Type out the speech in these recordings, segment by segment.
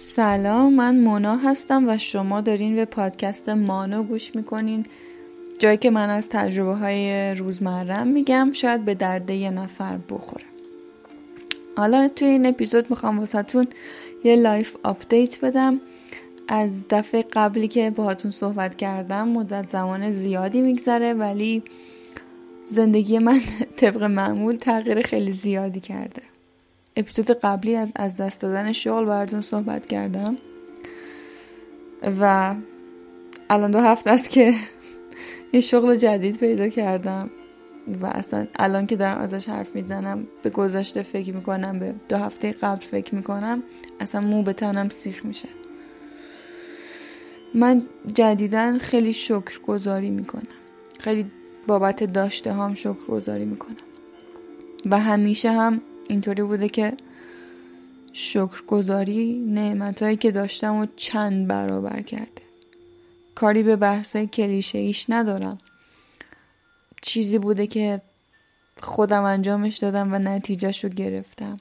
سلام من مونا هستم و شما دارین به پادکست مانو گوش می‌کنین. جایی که من از تجربه های روزمرم میگم شاید به درد یه نفر بخوره. حالا توی این اپیزود می‌خوام واسهتون یه life update بدم. از دفعه قبلی که باهاتون صحبت کردم مدت زمان زیادی میگذره ولی زندگی من طبق معمول تغییر خیلی زیادی کرده. اپیزود قبلی از از دست دادن شغل براتون صحبت کردم. و الان دو هفته است که یه شغل جدید پیدا کردم. و اصلا الان که دارم ازش حرف می‌زنم به گذشته فکر می‌کنم به دو هفته قبل فکر می‌کنم اصلا مو به تنم سیخ میشه. من جدیدا خیلی شکر گذاری می‌کنم. خیلی بابت داشته هم شکر گذاری می‌کنم. و همیشه هم اینطوری بوده که شکرگزاری نعمتهایی که داشتم و چند برابر کرده. کاری به بحثای کلیشه ایش ندارم. چیزی بوده که خودم انجامش دادم و نتیجهش رو گرفتم.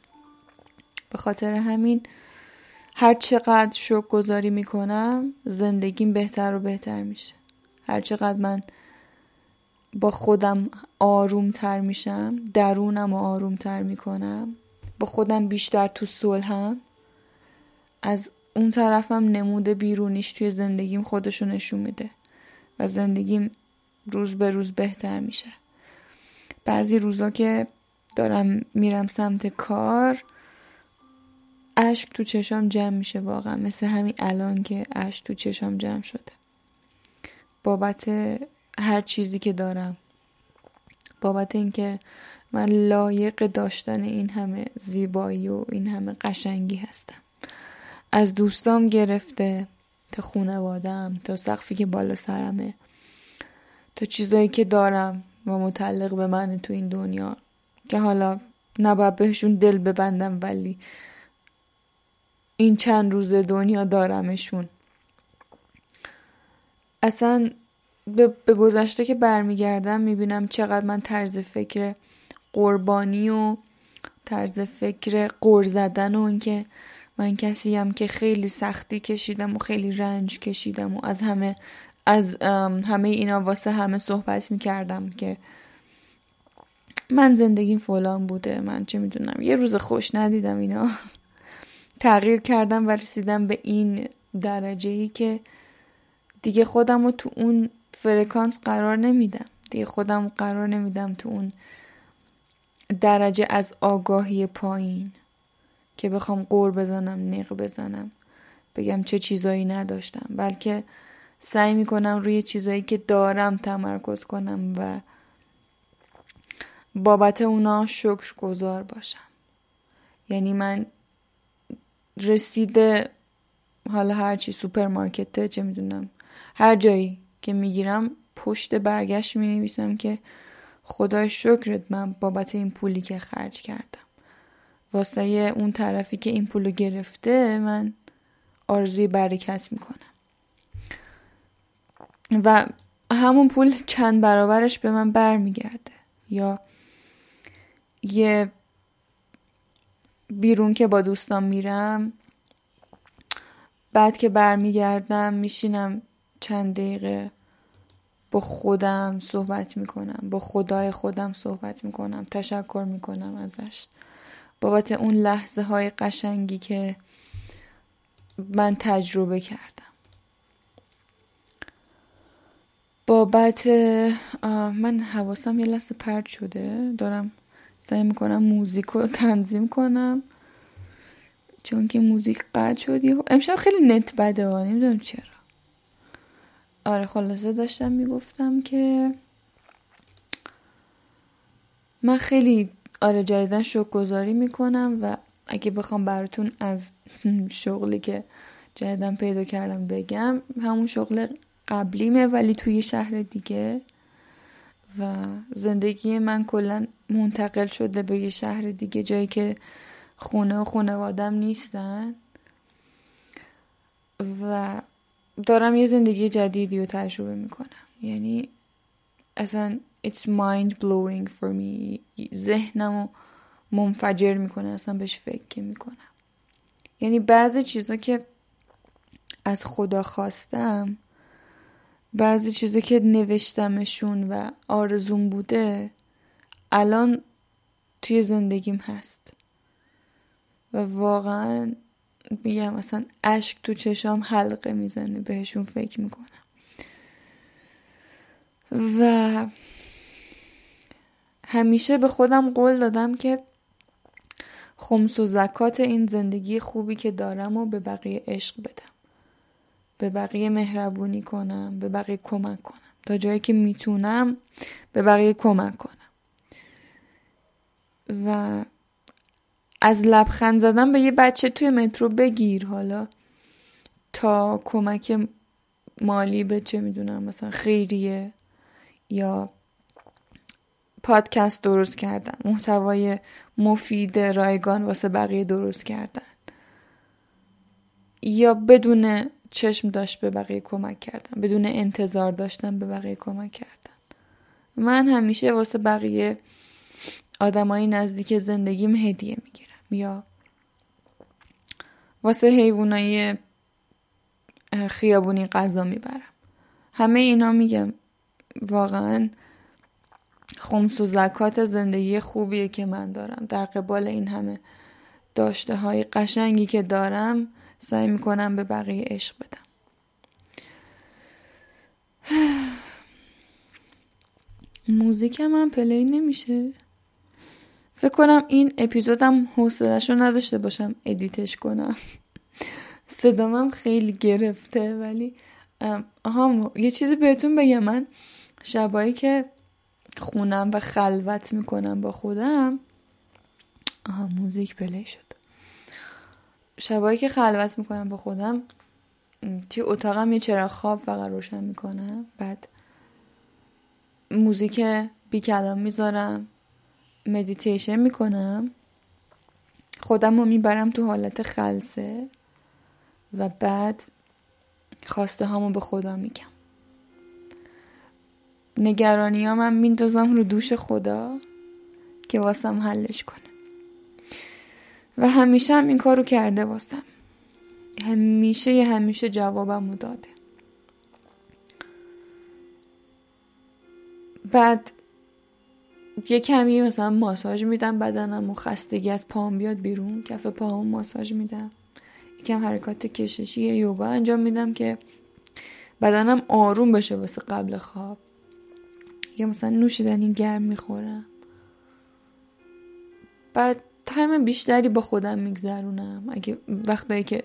به خاطر همین هر چقدر شکر گذاری می‌کنم زندگیم بهتر و بهتر میشه. هر چقدر من با خودم آرومتر میشم درونم رو آرومتر می‌کنم. با خودم بیشتر تو صلحم. از اون طرفم نموده بیرونیش توی زندگیم خودشو نشون میده و زندگیم روز به روز بهتر میشه. بعضی روزا که دارم میرم سمت کار اشک تو چشام جمع میشه واقعا. مثل همین الان که اشک تو چشام جمع شده. بابت هر چیزی که دارم. بابت اینکه من لایق داشتن این همه زیبایی و این همه قشنگی هستم. از دوستام گرفته تا خونوادم تا سقفی که بالا سرمه تا چیزایی که دارم و متعلق به من تو این دنیا که حالا نباید بهشون دل ببندم ولی این چند روز دنیا دارمشون. اصلا به, به گذشته که برمیگردم می‌بینم چقدر من طرز فکر قربانی و طرز فکر قر زدن و اینکه من کسی هم که خیلی سختی کشیدم و خیلی رنج کشیدم و از همه از همه اینا واسه همه صحبت می‌کردم که من زندگیم فلان بوده من چه می‌دونم یه روز خوش ندیدم اینا. تغییر کردم و رسیدم به این درجه ای که دیگه خودم رو تو اون فرکانس قرار نمیدم. دیگه خودم قرار نمیدم تو اون درجه از آگاهی پایین که بخوام قور بزنم نق بزنم بگم چه چیزایی نداشتم. بلکه سعی می‌کنم روی چیزایی که دارم تمرکز کنم و بابت اونا شکر گذار باشم. یعنی من رسیده حالا هرچی سوپرمارکته چه می‌دونم هر جایی که می‌گیرم پشت برگشت می نویسم که خدای شکرت من بابت این پولی که خرج کردم. واسه اون طرفی که این پولو گرفته من آرزوی برکت می‌کنم. و همون پول چند برابرش به من برمیگرده. یا یه بیرون که با دوستان میرم بعد که برمیگردم میشینم چند دقیقه با خودم صحبت می‌کنم با خدای خودم صحبت می‌کنم تشکر می‌کنم ازش. بابت اون لحظه های قشنگی که من تجربه کردم. بابت من حواسم یه لحظه پرد شده. دارم سعی می‌کنم موزیک رو تنظیم کنم. چون که موزیک قطع شد امشب خیلی نت بده ها نمی‌دونم چرا. آره خلاصه داشتم می‌گفتم که من خیلی آره جدیدن شوک گذاری می‌کنم و اگه بخوام براتون از شغلی که جدیدن پیدا کردم بگم همون شغل قبلیمه ولی توی شهر دیگه. و زندگی من کلا منتقل شده به یه شهر دیگه جایی که خونه و خونوادم نیستن. و دارم یه زندگی جدیدی رو تجربه می‌کنم. یعنی اصلا it's mind blowing for me. ذهنم رو منفجر می‌کنه اصلا بهش فکر می‌کنم یعنی بعضی چیزا که از خدا خواستم بعضی چیزا که نوشتمشون و آرزون بوده الان توی زندگیم هست. و واقعا میگم مثلا اشک تو چشام حلقه می‌زنه بهشون فکر می‌کنم. و همیشه به خودم قول دادم که خمس و زکات این زندگی خوبی که دارم و به بقیه عشق بدم. به بقیه مهربونی کنم به بقیه کمک کنم. تا جایی که می‌تونم به بقیه کمک کنم. و از لبخند زدن به یه بچه توی مترو بگیر حالا. تا کمک مالی به چه می‌دونم مثلا خیریه یا پادکست درست کردن محتوای مفید رایگان واسه بقیه درست کردن. یا بدون چشم داشت به بقیه کمک کردن بدون انتظار داشتن به بقیه کمک کردن. من همیشه واسه بقیه آدمایی نزدیک زندگیم هدیه می‌گیرم. یا واسه حیوانای خیابونی غذا می‌برم. همه اینا میگم واقعا خمس و زکات زندگی خوبیه که من دارم. در قبال این همه داشته های قشنگی که دارم سعی می‌کنم به بقیه عشق بدم. موزیک من play نمیشه؟ فکر کنم این اپیزودم حوصلش رو نداشته باشم edit ش کنم. صدامم خیلی گرفته ولی آها یه چیزی بهتون بگم. من شبایی که خونم و خلوت می‌کنم با خودم آها موزیک play شد. شبایی که خلوت می‌کنم با خودم توی اتاقم یه چراغ خواب فقط روشن می‌کنم. بعد موزیک بی کلام می‌ذارم. مدیتیشن می‌کنم خودم رو می‌برم تو حالت خلصه و بعد خواسته هامو به خدا میگم. نگرانی ها من میندازم رو دوش خدا که واسم حلش کنه. و همیشه هم این کارو کرده واسم. همیشه یه همیشه جوابم داده. بعد یه کمی مثلا ماساژ میدم بدنم و خستگی از پام بیاد بیرون کف پاهم ماساژ میدم. یکم حرکات کششی یوگا انجام میدم که بدنم آروم بشه واسه قبل خواب. یا مثلا نوشیدنی گرم می‌خورم. بعد تایم بیشتری با خودم میگذرونم. اگه وقتایی که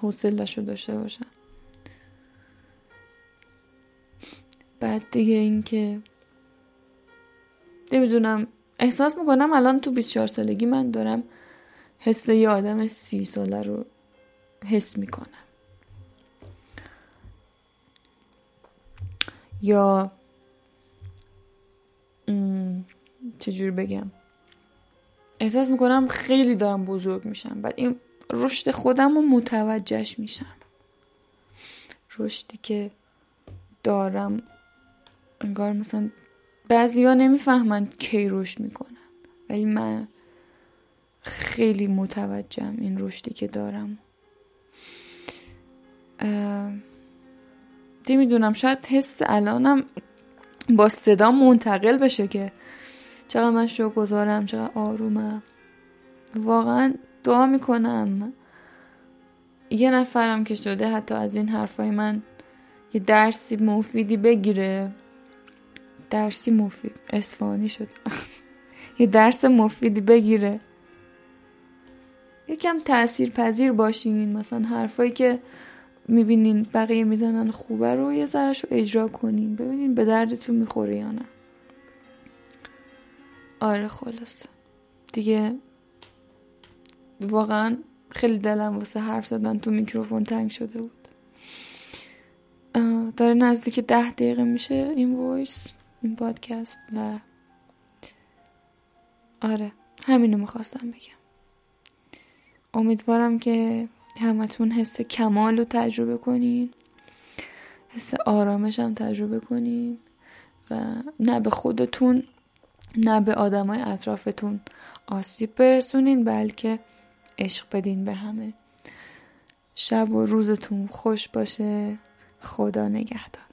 حوصلش رو داشته باشم. بعد دیگه اینکه نمی‌دونم. احساس می‌کنم الان تو 24 سالگی من دارم حس یه آدم سی ساله رو حس می‌کنم. یا چجور بگم؟ احساس می‌کنم خیلی دارم بزرگ میشم بعد این رشد خودم رو متوجهش میشم. رشدی که دارم انگار مثلا بعضی ها نمی‌فهمن کی رشد می‌کنن ولی من خیلی متوجهم این رشدی که دارم. می‌دونم شاید حس الانم با صدا منتقل بشه که چقدر من شو گذارم چقدر آرومم. واقعا دعا می‌کنم. یه نفرم که شده حتی از این حرفای من یه درسی مفیدی بگیره. درسی مفید اسفانی شد. یه درس مفیدی بگیره. یکم تأثیر پذیر باشین. مثلا حرفایی که می‌بینین بقیه می‌زنن خوبه رو یه ذرش رو اجرا کنین. ببینین به دردتون می‌خوره یا نه. آره خلاصه دیگه واقعا خیلی دلم واسه حرف زدن تو میکروفون تنگ شده بود. داره نزدیک ده دقیقه میشه این voice. این پادکست و آره همینو می‌خواستم بگم. امیدوارم که همتون حس کمال رو تجربه کنین حس آرامش هم تجربه کنین و نه به خودتون نه به آدمای اطرافتون آسیب برسونین بلکه عشق بدین به همه. شب و روزتون خوش باشه. خدا نگهدار.